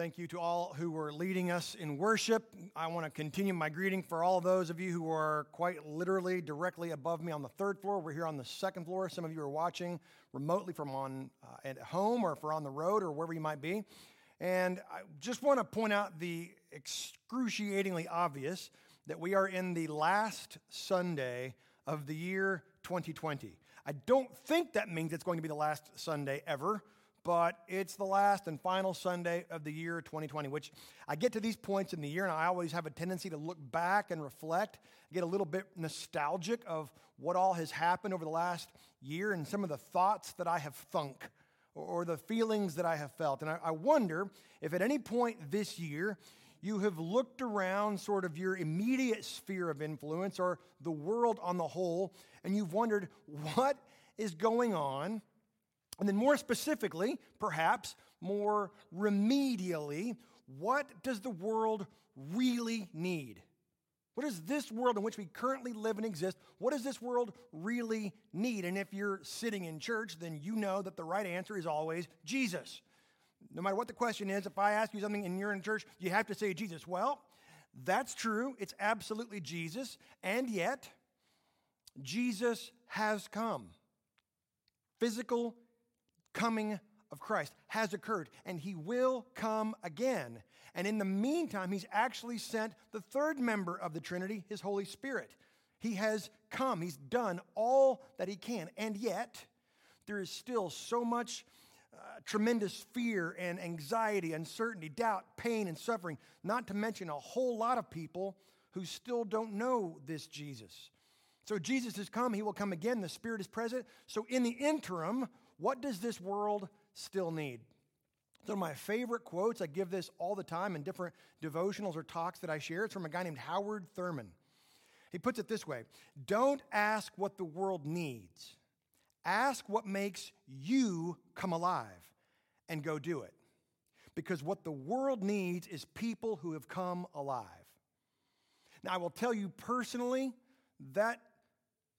thank you to all who were leading us in worship. I want to continue my greeting for all those of you who are quite literally directly above me on the third floor. We're here on the second floor. Some of you are watching remotely from on uh, at home or for on the road or wherever you might be. And I just want to point out the excruciatingly obvious that we are in the last Sunday of the year 2020. I don't think that means it's going to be the last Sunday ever but it's the last and final Sunday of the year 2020, which I get to these points in the year and I always have a tendency to look back and reflect, get a little bit nostalgic of what all has happened over the last year and some of the thoughts that I have thunk or the feelings that I have felt. And I wonder if at any point this year you have looked around sort of your immediate sphere of influence or the world on the whole, and you've wondered what is going on and then, more specifically, perhaps more remedially, what does the world really need? What does this world in which we currently live and exist, what does this world really need? And if you're sitting in church, then you know that the right answer is always Jesus. No matter what the question is, if I ask you something and you're in church, you have to say Jesus. Well, that's true. It's absolutely Jesus. And yet, Jesus has come. Physical coming of Christ has occurred, and he will come again. And in the meantime, he's actually sent the third member of the Trinity, his Holy Spirit. He has come, he's done all that he can, and yet there is still so much uh, tremendous fear and anxiety, uncertainty, doubt, pain, and suffering, not to mention a whole lot of people who still don't know this Jesus. So Jesus has come, he will come again, the Spirit is present. So in the interim, what does this world still need? of my favorite quotes, I give this all the time in different devotionals or talks that I share. It's from a guy named Howard Thurman. He puts it this way Don't ask what the world needs, ask what makes you come alive and go do it. Because what the world needs is people who have come alive. Now, I will tell you personally, that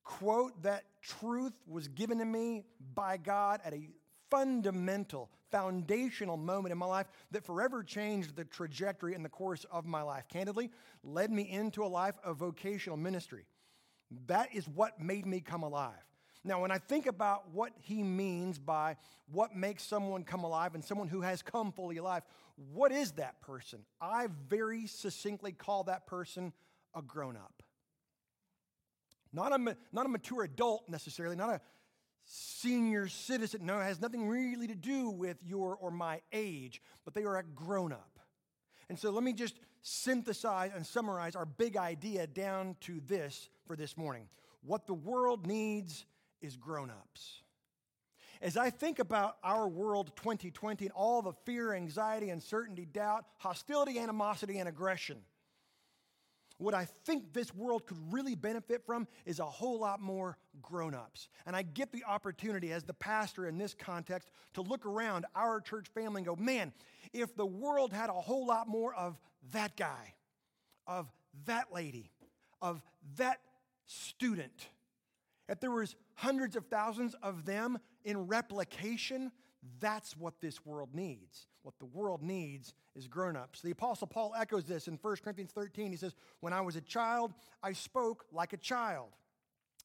quote, that truth was given to me by God at a fundamental, foundational moment in my life that forever changed the trajectory and the course of my life. Candidly, led me into a life of vocational ministry. That is what made me come alive. Now, when I think about what he means by what makes someone come alive and someone who has come fully alive, what is that person? I very succinctly call that person a grown up. Not a, not a mature adult necessarily, not a senior citizen. No, it has nothing really to do with your or my age, but they are a grown up. And so let me just synthesize and summarize our big idea down to this for this morning. What the world needs is grown ups. As I think about our world 2020 and all the fear, anxiety, uncertainty, doubt, hostility, animosity, and aggression, what I think this world could really benefit from is a whole lot more grown ups. And I get the opportunity as the pastor in this context to look around our church family and go, man, if the world had a whole lot more of that guy, of that lady, of that student, if there was hundreds of thousands of them in replication, that's what this world needs. What the world needs is grown ups. The Apostle Paul echoes this in 1 Corinthians 13. He says, When I was a child, I spoke like a child.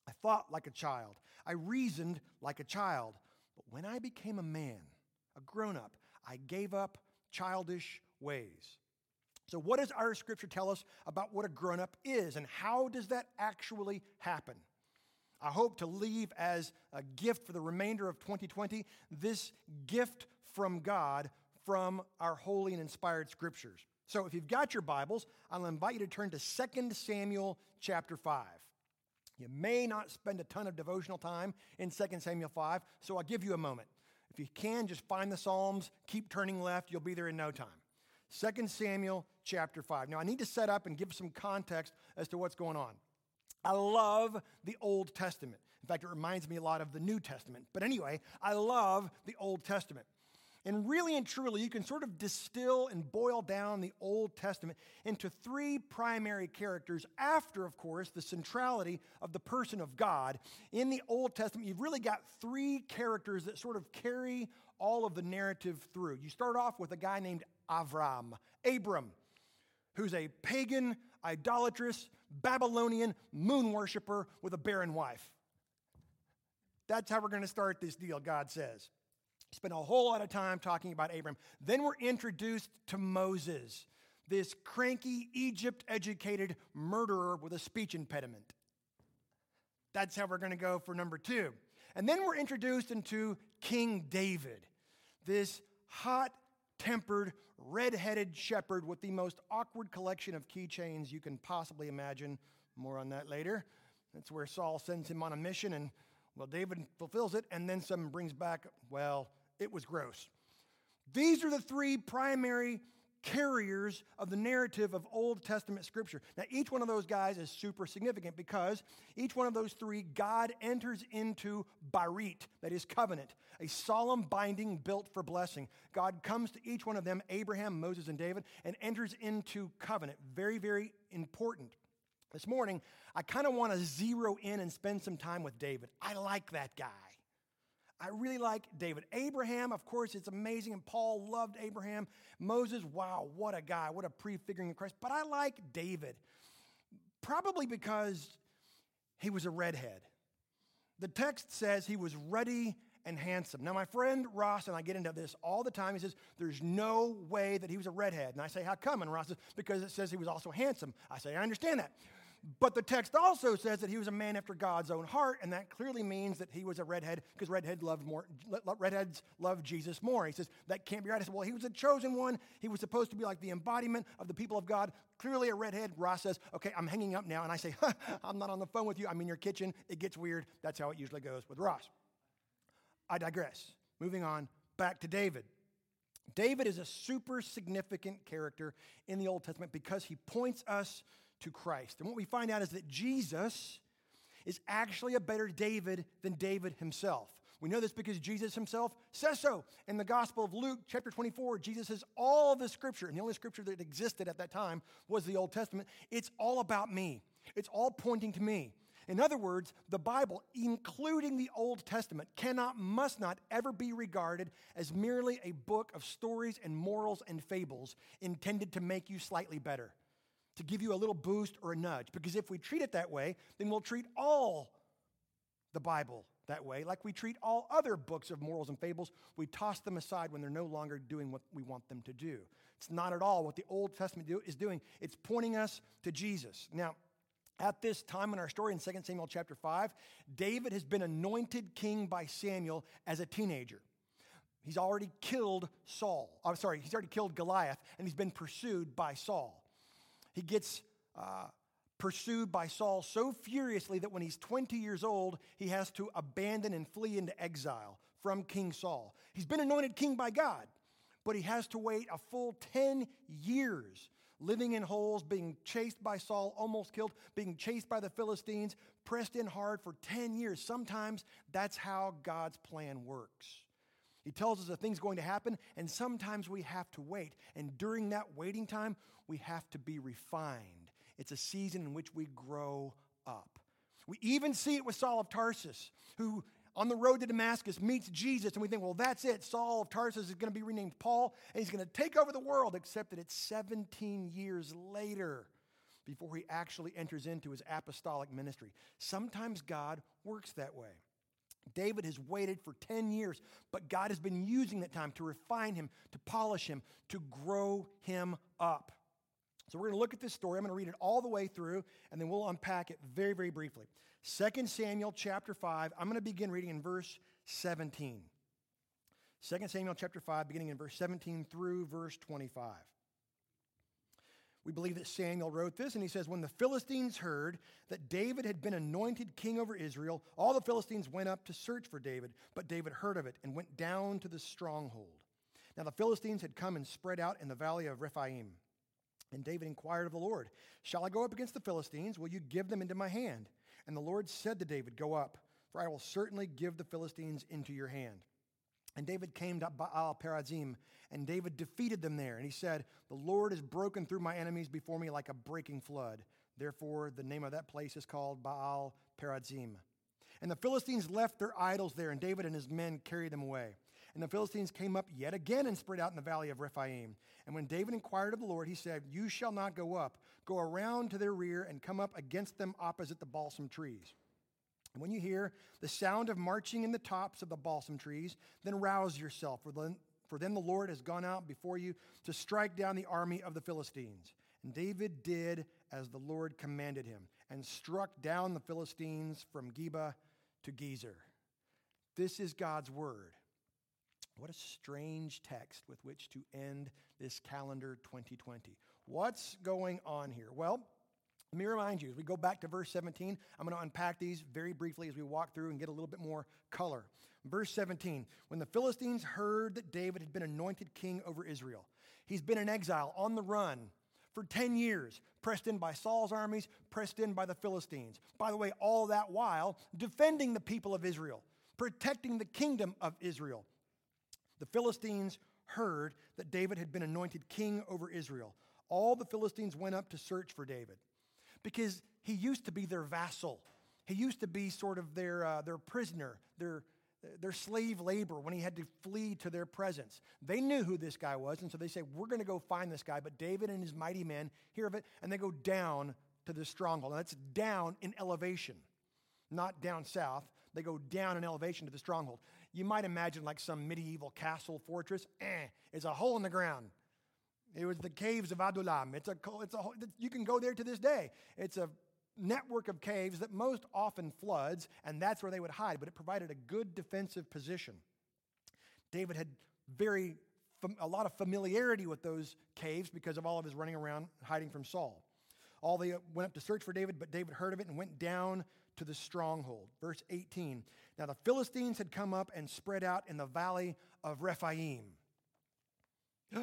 I thought like a child. I reasoned like a child. But when I became a man, a grown up, I gave up childish ways. So, what does our scripture tell us about what a grown up is, and how does that actually happen? I hope to leave as a gift for the remainder of 2020 this gift from God from our holy and inspired scriptures. So if you've got your Bibles, I'll invite you to turn to 2 Samuel chapter 5. You may not spend a ton of devotional time in 2 Samuel 5, so I'll give you a moment. If you can, just find the Psalms, keep turning left, you'll be there in no time. 2 Samuel chapter 5. Now, I need to set up and give some context as to what's going on. I love the Old Testament. In fact, it reminds me a lot of the New Testament. But anyway, I love the Old Testament. And really and truly, you can sort of distill and boil down the Old Testament into three primary characters, after, of course, the centrality of the person of God. In the Old Testament, you've really got three characters that sort of carry all of the narrative through. You start off with a guy named Avram, Abram, who's a pagan, idolatrous, Babylonian moon worshiper with a barren wife. That's how we're going to start this deal, God says. Spend a whole lot of time talking about Abram. Then we're introduced to Moses, this cranky, Egypt educated murderer with a speech impediment. That's how we're going to go for number two. And then we're introduced into King David, this hot tempered, red headed shepherd with the most awkward collection of keychains you can possibly imagine. More on that later. That's where Saul sends him on a mission, and well, David fulfills it, and then some brings back, well, it was gross. These are the three primary carriers of the narrative of Old Testament scripture. Now, each one of those guys is super significant because each one of those three, God enters into barit, that is covenant, a solemn binding built for blessing. God comes to each one of them, Abraham, Moses, and David, and enters into covenant. Very, very important. This morning, I kind of want to zero in and spend some time with David. I like that guy. I really like David. Abraham, of course, it's amazing, and Paul loved Abraham. Moses, wow, what a guy, what a prefiguring of Christ. But I like David, probably because he was a redhead. The text says he was ruddy and handsome. Now, my friend Ross and I get into this all the time. He says, There's no way that he was a redhead. And I say, How come? And Ross says, Because it says he was also handsome. I say, I understand that. But the text also says that he was a man after God's own heart, and that clearly means that he was a redhead because redhead loved more, redheads love Jesus more. He says that can't be right. I said, well, he was a chosen one. He was supposed to be like the embodiment of the people of God. Clearly a redhead. Ross says, okay, I'm hanging up now, and I say, I'm not on the phone with you. I'm in your kitchen. It gets weird. That's how it usually goes with Ross. I digress. Moving on back to David. David is a super significant character in the Old Testament because he points us to Christ. And what we find out is that Jesus is actually a better David than David himself. We know this because Jesus himself says so. In the Gospel of Luke, chapter 24, Jesus says, All of the scripture, and the only scripture that existed at that time was the Old Testament, it's all about me. It's all pointing to me. In other words, the Bible, including the Old Testament, cannot, must not ever be regarded as merely a book of stories and morals and fables intended to make you slightly better to give you a little boost or a nudge. Because if we treat it that way, then we'll treat all the Bible that way, like we treat all other books of morals and fables. We toss them aside when they're no longer doing what we want them to do. It's not at all what the Old Testament do, is doing, it's pointing us to Jesus. Now, at this time in our story in 2 Samuel chapter 5, David has been anointed king by Samuel as a teenager. He's already killed Saul. I'm sorry, he's already killed Goliath, and he's been pursued by Saul. He gets uh, pursued by Saul so furiously that when he's 20 years old, he has to abandon and flee into exile from King Saul. He's been anointed king by God, but he has to wait a full 10 years living in holes, being chased by Saul, almost killed, being chased by the Philistines, pressed in hard for 10 years. Sometimes that's how God's plan works. He tells us a thing's going to happen, and sometimes we have to wait. And during that waiting time, we have to be refined. It's a season in which we grow up. We even see it with Saul of Tarsus, who on the road to Damascus meets Jesus, and we think, well, that's it. Saul of Tarsus is going to be renamed Paul, and he's going to take over the world, except that it's 17 years later before he actually enters into his apostolic ministry. Sometimes God works that way. David has waited for 10 years, but God has been using that time to refine him, to polish him, to grow him up. So we're going to look at this story. I'm going to read it all the way through, and then we'll unpack it very, very briefly. 2 Samuel chapter 5, I'm going to begin reading in verse 17. 2 Samuel chapter 5, beginning in verse 17 through verse 25. We believe that Samuel wrote this, and he says, When the Philistines heard that David had been anointed king over Israel, all the Philistines went up to search for David, but David heard of it and went down to the stronghold. Now the Philistines had come and spread out in the valley of Rephaim. And David inquired of the Lord, Shall I go up against the Philistines? Will you give them into my hand? And the Lord said to David, Go up, for I will certainly give the Philistines into your hand. And David came to Baal Perazim, and David defeated them there. And he said, The Lord has broken through my enemies before me like a breaking flood. Therefore, the name of that place is called Baal Perazim. And the Philistines left their idols there, and David and his men carried them away. And the Philistines came up yet again and spread out in the valley of Rephaim. And when David inquired of the Lord, he said, You shall not go up. Go around to their rear and come up against them opposite the balsam trees. And when you hear the sound of marching in the tops of the balsam trees, then rouse yourself, for then, for then the Lord has gone out before you to strike down the army of the Philistines. And David did as the Lord commanded him, and struck down the Philistines from Geba to Gezer. This is God's word. What a strange text with which to end this calendar 2020. What's going on here? Well, let me remind you, as we go back to verse 17, I'm going to unpack these very briefly as we walk through and get a little bit more color. Verse 17, when the Philistines heard that David had been anointed king over Israel, he's been in exile, on the run for 10 years, pressed in by Saul's armies, pressed in by the Philistines. By the way, all that while defending the people of Israel protecting the kingdom of Israel. The Philistines heard that David had been anointed king over Israel. All the Philistines went up to search for David because he used to be their vassal. He used to be sort of their, uh, their prisoner, their, their slave labor when he had to flee to their presence. They knew who this guy was, and so they say, We're going to go find this guy. But David and his mighty men hear of it, and they go down to the stronghold. Now, that's down in elevation, not down south. They go down in elevation to the stronghold. You might imagine like some medieval castle fortress. Eh, it's a hole in the ground. It was the caves of Adullam. It's a, it's a, you can go there to this day. It's a network of caves that most often floods, and that's where they would hide, but it provided a good defensive position. David had very a lot of familiarity with those caves because of all of his running around hiding from Saul. All they uh, went up to search for David, but David heard of it and went down to the stronghold. Verse 18. Now the Philistines had come up and spread out in the valley of Rephaim.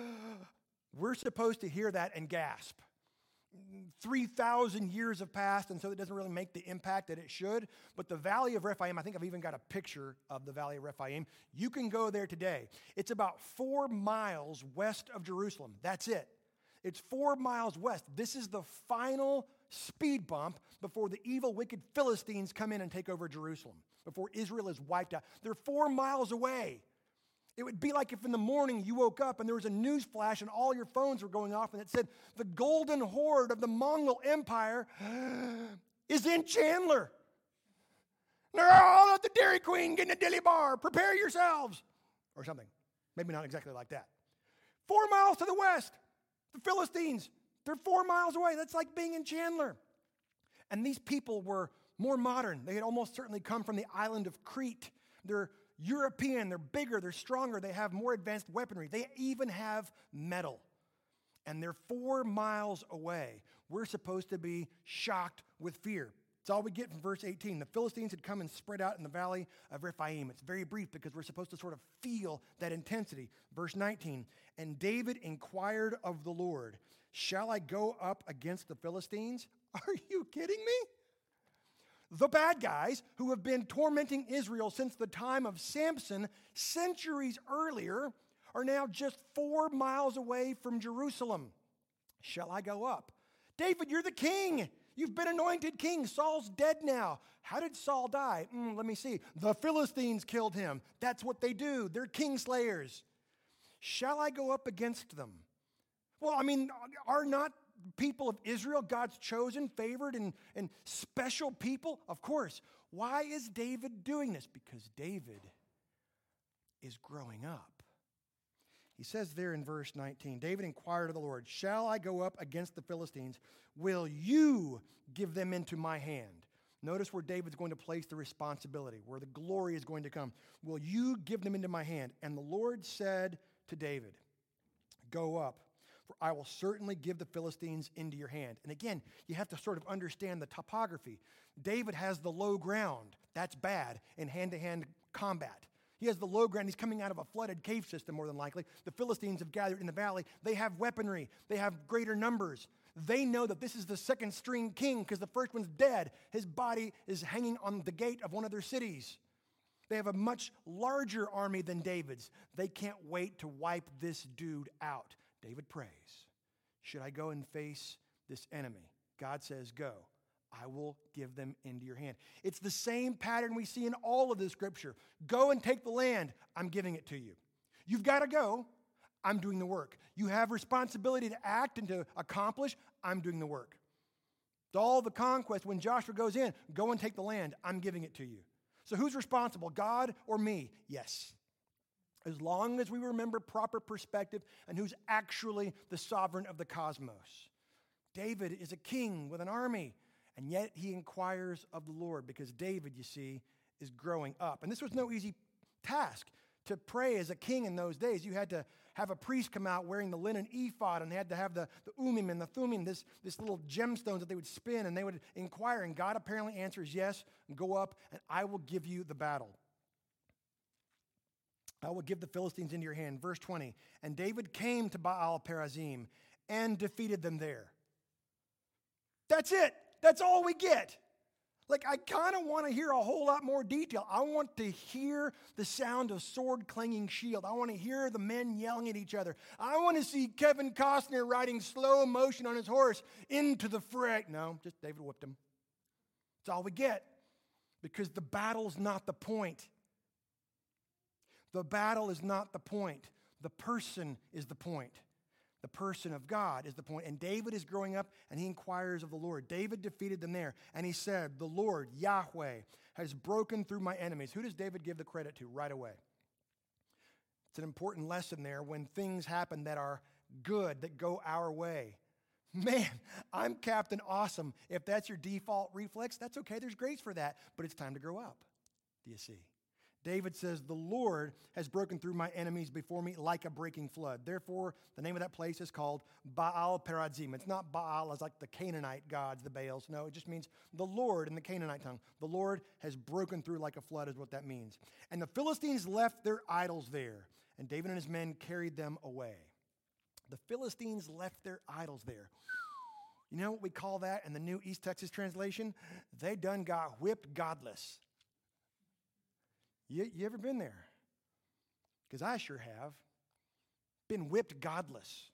We're supposed to hear that and gasp. 3,000 years have passed, and so it doesn't really make the impact that it should. But the Valley of Rephaim, I think I've even got a picture of the Valley of Rephaim. You can go there today. It's about four miles west of Jerusalem. That's it. It's four miles west. This is the final speed bump before the evil, wicked Philistines come in and take over Jerusalem, before Israel is wiped out. They're four miles away. It would be like if in the morning you woke up and there was a news flash and all your phones were going off and it said, The golden horde of the Mongol Empire is in Chandler. They're oh, all at the Dairy Queen getting a dilly bar. Prepare yourselves. Or something. Maybe not exactly like that. Four miles to the west, the Philistines they're four miles away. That's like being in Chandler. And these people were more modern. They had almost certainly come from the island of Crete. They're European, they're bigger, they're stronger, they have more advanced weaponry. They even have metal. And they're four miles away. We're supposed to be shocked with fear. It's all we get from verse 18. The Philistines had come and spread out in the valley of Rephaim. It's very brief because we're supposed to sort of feel that intensity. Verse 19. And David inquired of the Lord, Shall I go up against the Philistines? Are you kidding me? The bad guys who have been tormenting Israel since the time of Samson centuries earlier are now just four miles away from Jerusalem. Shall I go up? David, you're the king. You've been anointed king. Saul's dead now. How did Saul die? Mm, let me see. The Philistines killed him. That's what they do. They're king slayers. Shall I go up against them? Well, I mean, are not people of Israel God's chosen, favored, and, and special people? Of course. Why is David doing this? Because David is growing up. He says there in verse 19 David inquired of the Lord, Shall I go up against the Philistines? Will you give them into my hand? Notice where David's going to place the responsibility, where the glory is going to come. Will you give them into my hand? And the Lord said to David, Go up I will certainly give the Philistines into your hand. And again, you have to sort of understand the topography. David has the low ground. That's bad in hand to hand combat. He has the low ground. He's coming out of a flooded cave system, more than likely. The Philistines have gathered in the valley. They have weaponry, they have greater numbers. They know that this is the second string king because the first one's dead. His body is hanging on the gate of one of their cities. They have a much larger army than David's. They can't wait to wipe this dude out. David prays, Should I go and face this enemy? God says, Go. I will give them into your hand. It's the same pattern we see in all of the scripture. Go and take the land, I'm giving it to you. You've got to go, I'm doing the work. You have responsibility to act and to accomplish, I'm doing the work. All the conquest, when Joshua goes in, go and take the land, I'm giving it to you. So who's responsible, God or me? Yes. As long as we remember proper perspective and who's actually the sovereign of the cosmos. David is a king with an army, and yet he inquires of the Lord because David, you see, is growing up. And this was no easy task to pray as a king in those days. You had to have a priest come out wearing the linen ephod, and they had to have the, the umim and the thummim, this, this little gemstones that they would spin, and they would inquire. And God apparently answers, Yes, go up, and I will give you the battle. I will give the Philistines into your hand. Verse 20. And David came to Baal Perazim and defeated them there. That's it. That's all we get. Like, I kind of want to hear a whole lot more detail. I want to hear the sound of sword clanging shield. I want to hear the men yelling at each other. I want to see Kevin Costner riding slow motion on his horse into the fray. No, just David whipped him. That's all we get because the battle's not the point. The battle is not the point, the person is the point. The person of God is the point. And David is growing up and he inquires of the Lord. David defeated them there. And he said, The Lord, Yahweh, has broken through my enemies. Who does David give the credit to right away? It's an important lesson there when things happen that are good, that go our way. Man, I'm Captain Awesome. If that's your default reflex, that's okay. There's grace for that. But it's time to grow up. Do you see? David says, The Lord has broken through my enemies before me like a breaking flood. Therefore, the name of that place is called Baal Perazim. It's not Baal as like the Canaanite gods, the Baals. No, it just means the Lord in the Canaanite tongue. The Lord has broken through like a flood, is what that means. And the Philistines left their idols there, and David and his men carried them away. The Philistines left their idols there. You know what we call that in the New East Texas translation? They done got whipped godless. You, you ever been there? Because I sure have. Been whipped godless.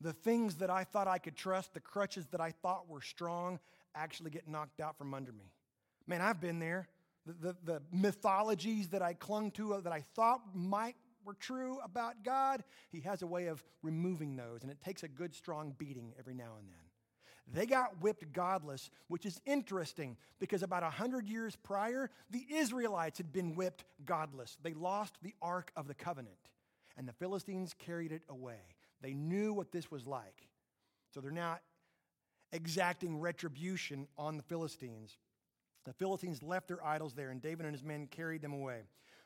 The things that I thought I could trust, the crutches that I thought were strong, actually get knocked out from under me. Man, I've been there. The, the, the mythologies that I clung to, uh, that I thought might were true about God, He has a way of removing those, and it takes a good, strong beating every now and then. They got whipped godless, which is interesting because about 100 years prior, the Israelites had been whipped godless. They lost the Ark of the Covenant, and the Philistines carried it away. They knew what this was like. So they're now exacting retribution on the Philistines. The Philistines left their idols there, and David and his men carried them away.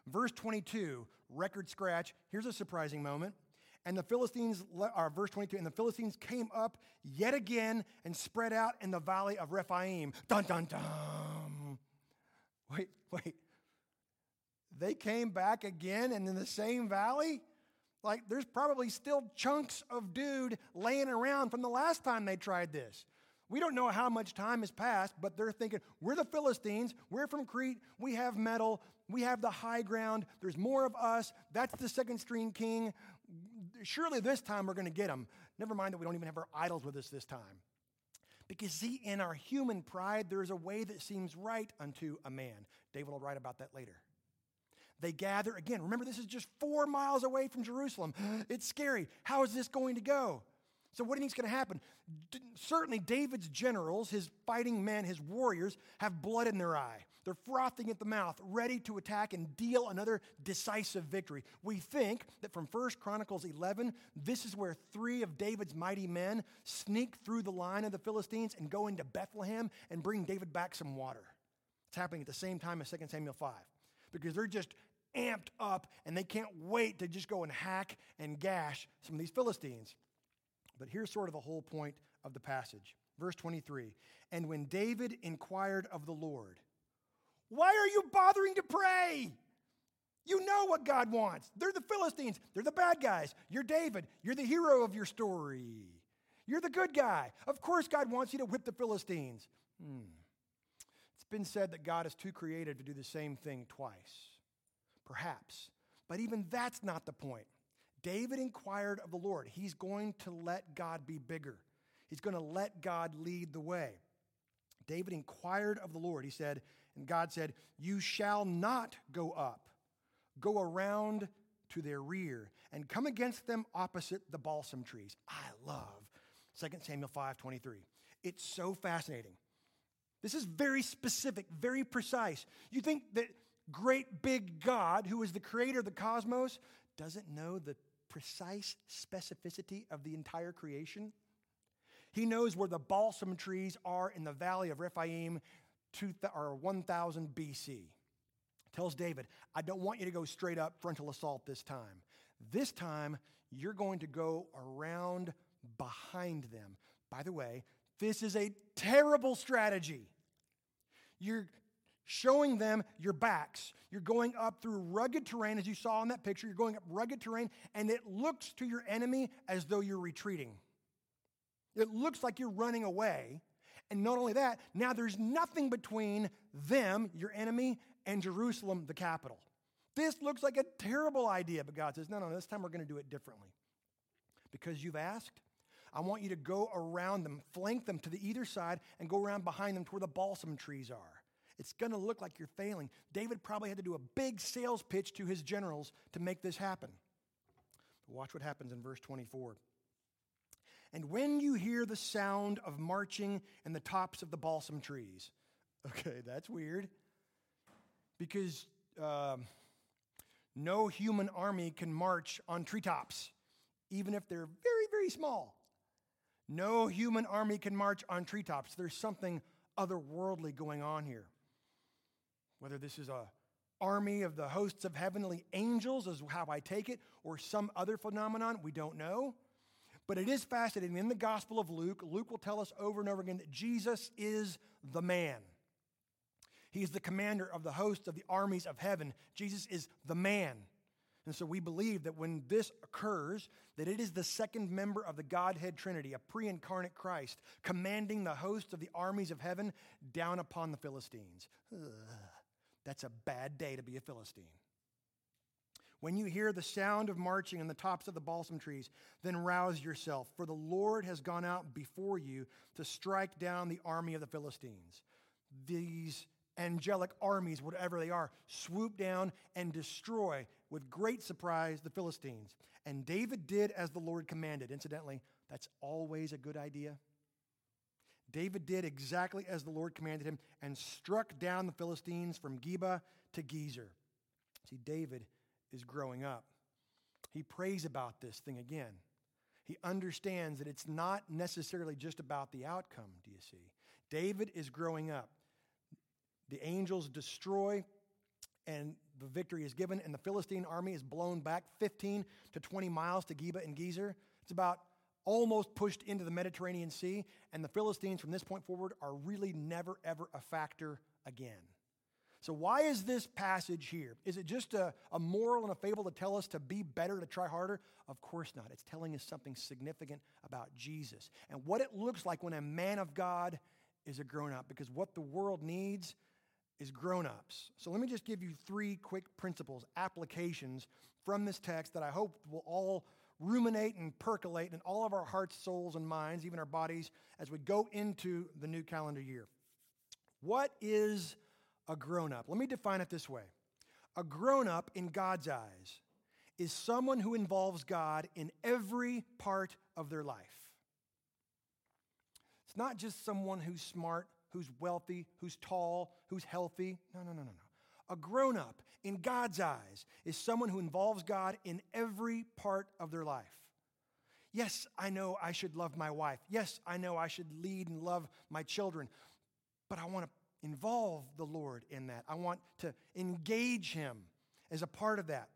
Verse 22, record scratch. Here's a surprising moment. And the Philistines, or uh, verse 22, and the Philistines came up yet again and spread out in the valley of Rephaim. Dun, dun, dun. Wait, wait. They came back again and in the same valley? Like, there's probably still chunks of dude laying around from the last time they tried this. We don't know how much time has passed, but they're thinking, we're the Philistines, we're from Crete, we have metal, we have the high ground, there's more of us, that's the second string king. Surely this time we're going to get them. Never mind that we don't even have our idols with us this time. Because, see, in our human pride, there's a way that seems right unto a man. David will write about that later. They gather again. Remember, this is just four miles away from Jerusalem. It's scary. How is this going to go? So, what do you think is going to happen? D- certainly, David's generals, his fighting men, his warriors, have blood in their eye. They're frothing at the mouth, ready to attack and deal another decisive victory. We think that from 1 Chronicles 11, this is where three of David's mighty men sneak through the line of the Philistines and go into Bethlehem and bring David back some water. It's happening at the same time as 2 Samuel 5 because they're just amped up and they can't wait to just go and hack and gash some of these Philistines. But here's sort of the whole point of the passage. Verse 23 And when David inquired of the Lord, Why are you bothering to pray? You know what God wants. They're the Philistines, they're the bad guys. You're David, you're the hero of your story. You're the good guy. Of course, God wants you to whip the Philistines. Hmm. It's been said that God is too creative to do the same thing twice. Perhaps. But even that's not the point. David inquired of the Lord. He's going to let God be bigger, he's going to let God lead the way. David inquired of the Lord. He said, and God said, You shall not go up, go around to their rear, and come against them opposite the balsam trees. I love 2 Samuel 5 23. It's so fascinating. This is very specific, very precise. You think that great big God, who is the creator of the cosmos, doesn't know the precise specificity of the entire creation? He knows where the balsam trees are in the valley of Rephaim, or 1000 BC. Tells David, I don't want you to go straight up frontal assault this time. This time, you're going to go around behind them. By the way, this is a terrible strategy. You're showing them your backs. You're going up through rugged terrain, as you saw in that picture. You're going up rugged terrain, and it looks to your enemy as though you're retreating. It looks like you're running away. And not only that, now there's nothing between them, your enemy, and Jerusalem, the capital. This looks like a terrible idea, but God says, no, no, this time we're going to do it differently. Because you've asked, I want you to go around them, flank them to the either side, and go around behind them to where the balsam trees are. It's going to look like you're failing. David probably had to do a big sales pitch to his generals to make this happen. But watch what happens in verse 24. And when you hear the sound of marching in the tops of the balsam trees, okay, that's weird because um, no human army can march on treetops, even if they're very, very small. No human army can march on treetops. There's something otherworldly going on here. Whether this is a army of the hosts of heavenly angels, is how I take it, or some other phenomenon, we don't know. But it is fascinating. In the Gospel of Luke, Luke will tell us over and over again that Jesus is the man. He is the commander of the hosts of the armies of heaven. Jesus is the man. And so we believe that when this occurs, that it is the second member of the Godhead Trinity, a pre-incarnate Christ, commanding the host of the armies of heaven down upon the Philistines. Ugh, that's a bad day to be a Philistine. When you hear the sound of marching in the tops of the balsam trees, then rouse yourself, for the Lord has gone out before you to strike down the army of the Philistines. These angelic armies, whatever they are, swoop down and destroy with great surprise the Philistines. And David did as the Lord commanded. Incidentally, that's always a good idea. David did exactly as the Lord commanded him and struck down the Philistines from Geba to Gezer. See, David is growing up. He prays about this thing again. He understands that it's not necessarily just about the outcome, do you see? David is growing up. The angels destroy, and the victory is given, and the Philistine army is blown back 15 to 20 miles to Geba and Gezer. It's about almost pushed into the Mediterranean Sea, and the Philistines from this point forward are really never, ever a factor again. So, why is this passage here? Is it just a, a, moral and a fable to tell us to be better, to try harder? Of course not. It's telling us something significant about Jesus and what it looks like when a man of God is a grown up, because what the world needs is grown ups. So let me just give you three quick principles, applications from this text that I hope will all ruminate and percolate in all of our hearts, souls, and minds, even our bodies, as we go into the new calendar year. What is a grown up? Let me define it this way a grown up in God's eyes is someone who involves God in every part of their life. It's not just someone who's smart who's wealthy, who's tall, who's healthy. No, no, no, no, no. A grown up in God's eyes is someone who involves God in every part of their life. Yes, I know I should love my wife. Yes, I know I should lead and love my children. But I want to involve the Lord in that. I want to engage Him as a part of that.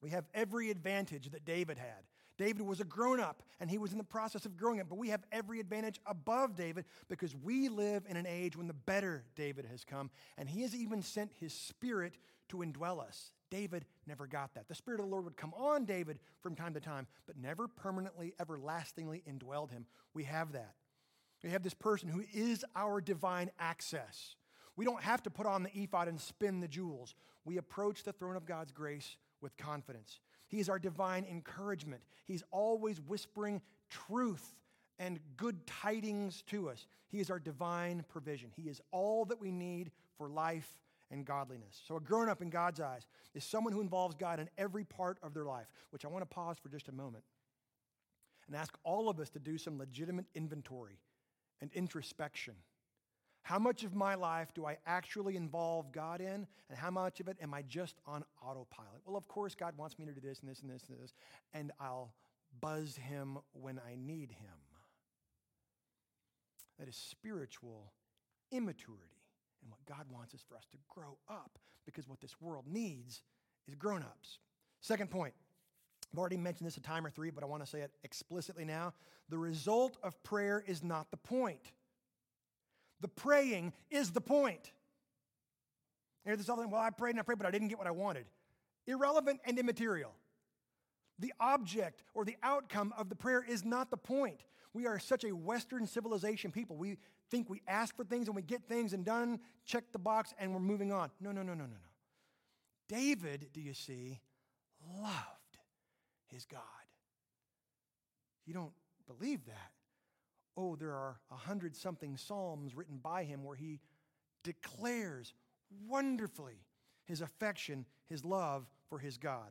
We have every advantage that David had. David was a grown up and he was in the process of growing up, but we have every advantage above David because we live in an age when the better David has come and he has even sent his spirit to indwell us. David never got that. The Spirit of the Lord would come on David from time to time, but never permanently, everlastingly indwelled him. We have that. We have this person who is our divine access. We don't have to put on the ephod and spin the jewels. We approach the throne of God's grace with confidence. He is our divine encouragement. He's always whispering truth and good tidings to us. He is our divine provision. He is all that we need for life and godliness. So, a grown up in God's eyes is someone who involves God in every part of their life, which I want to pause for just a moment and ask all of us to do some legitimate inventory and introspection. How much of my life do I actually involve God in, and how much of it am I just on autopilot? Well, of course, God wants me to do this and this and this and this, and I'll buzz Him when I need Him. That is spiritual immaturity. And what God wants is for us to grow up because what this world needs is grown ups. Second point I've already mentioned this a time or three, but I want to say it explicitly now. The result of prayer is not the point. The praying is the point. And there's something, well, I prayed and I prayed, but I didn't get what I wanted. Irrelevant and immaterial. The object or the outcome of the prayer is not the point. We are such a Western civilization people. We think we ask for things and we get things and done, check the box, and we're moving on. No, no, no, no, no, no. David, do you see, loved his God. You don't believe that? Oh, there are a hundred something psalms written by him where he declares wonderfully his affection, his love for his God.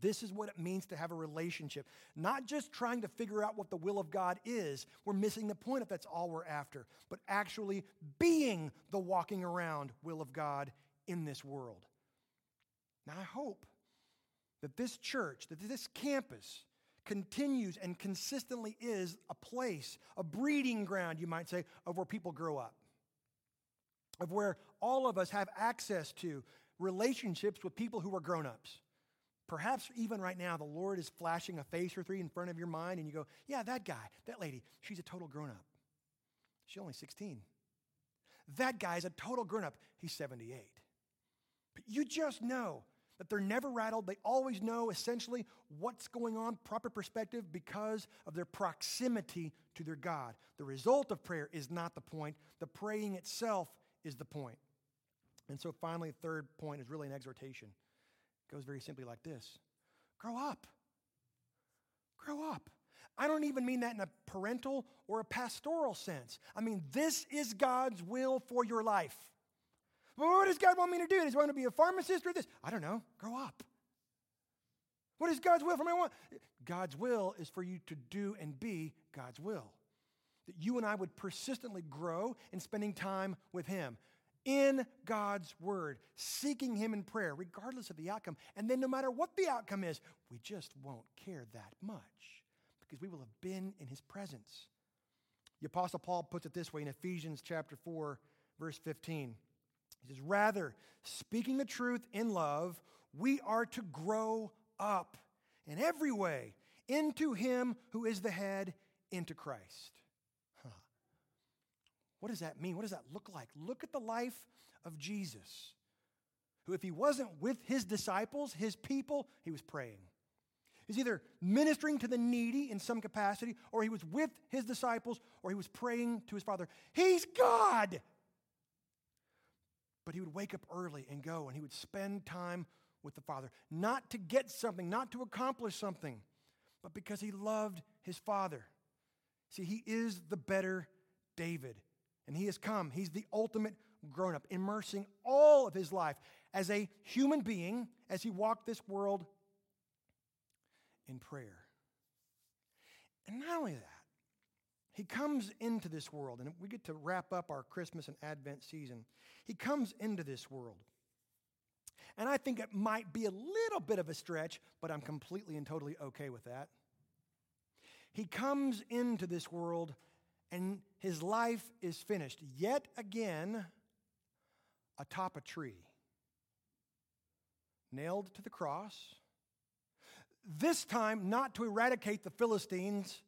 This is what it means to have a relationship. Not just trying to figure out what the will of God is. We're missing the point if that's all we're after, but actually being the walking around will of God in this world. Now, I hope that this church, that this campus, continues and consistently is a place, a breeding ground, you might say, of where people grow up, of where all of us have access to relationships with people who are grown ups. Perhaps even right now, the Lord is flashing a face or three in front of your mind, and you go, Yeah, that guy, that lady, she's a total grown up. She's only 16. That guy's a total grown up. He's 78. But you just know that they're never rattled. They always know essentially what's going on, proper perspective, because of their proximity to their God. The result of prayer is not the point, the praying itself is the point. And so, finally, third point is really an exhortation. It goes very simply like this Grow up. Grow up. I don't even mean that in a parental or a pastoral sense. I mean, this is God's will for your life. Well, what does God want me to do? Does He want to be a pharmacist or this? I don't know. Grow up. What is God's will for me? God's will is for you to do and be God's will. That you and I would persistently grow in spending time with Him in God's Word, seeking Him in prayer, regardless of the outcome. And then, no matter what the outcome is, we just won't care that much because we will have been in His presence. The Apostle Paul puts it this way in Ephesians chapter 4, verse 15. He says, Rather, speaking the truth in love, we are to grow up in every way into Him who is the head, into Christ. Huh. What does that mean? What does that look like? Look at the life of Jesus, who, if he wasn't with his disciples, his people, he was praying. He's either ministering to the needy in some capacity, or he was with his disciples, or he was praying to his Father. He's God. But he would wake up early and go, and he would spend time with the Father, not to get something, not to accomplish something, but because he loved his Father. See, he is the better David, and he has come. He's the ultimate grown up, immersing all of his life as a human being as he walked this world in prayer. And not only that, he comes into this world, and we get to wrap up our Christmas and Advent season. He comes into this world. And I think it might be a little bit of a stretch, but I'm completely and totally okay with that. He comes into this world, and his life is finished yet again atop a tree, nailed to the cross. This time, not to eradicate the Philistines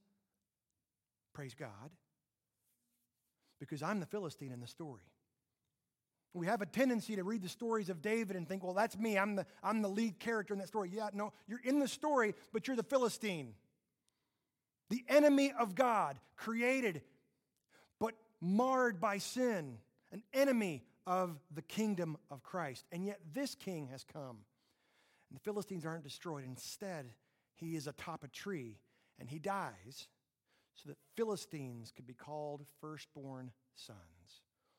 Praise God. Because I'm the Philistine in the story. We have a tendency to read the stories of David and think, well, that's me. I'm the, I'm the lead character in that story. Yeah, no, you're in the story, but you're the Philistine. The enemy of God, created, but marred by sin, an enemy of the kingdom of Christ. And yet this king has come. And the Philistines aren't destroyed. Instead, he is atop a tree and he dies so that Philistines could be called firstborn sons.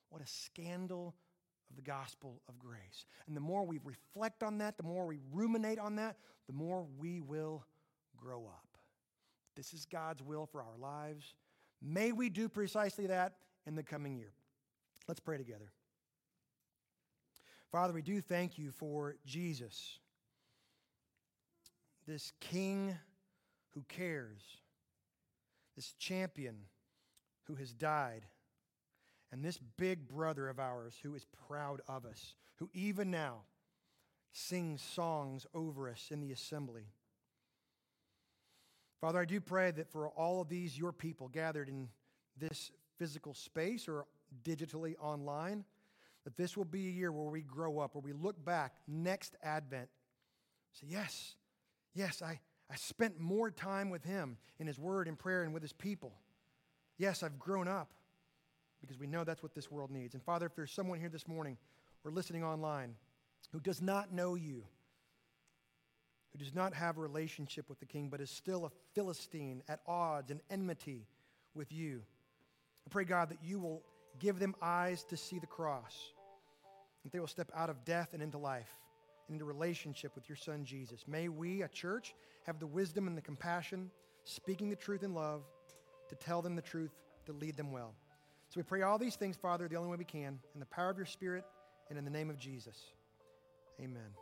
What a scandal of the gospel of grace. And the more we reflect on that, the more we ruminate on that, the more we will grow up. This is God's will for our lives. May we do precisely that in the coming year. Let's pray together. Father, we do thank you for Jesus, this King who cares, this champion who has died, and this big brother of ours who is proud of us, who even now sings songs over us in the assembly. Father, I do pray that for all of these, your people gathered in this physical space or digitally online, that this will be a year where we grow up, where we look back next Advent. Say, yes, yes, I, I spent more time with him in his word and prayer and with his people. Yes, I've grown up because we know that's what this world needs. And Father, if there's someone here this morning or listening online who does not know you, who does not have a relationship with the king, but is still a Philistine at odds and enmity with you, I pray, God, that you will give them eyes to see the cross, that they will step out of death and into life, and into relationship with your Son, Jesus. May we, a church, have the wisdom and the compassion, speaking the truth in love, to tell them the truth, to lead them well. So we pray all these things, Father, the only way we can, in the power of your Spirit and in the name of Jesus. Amen.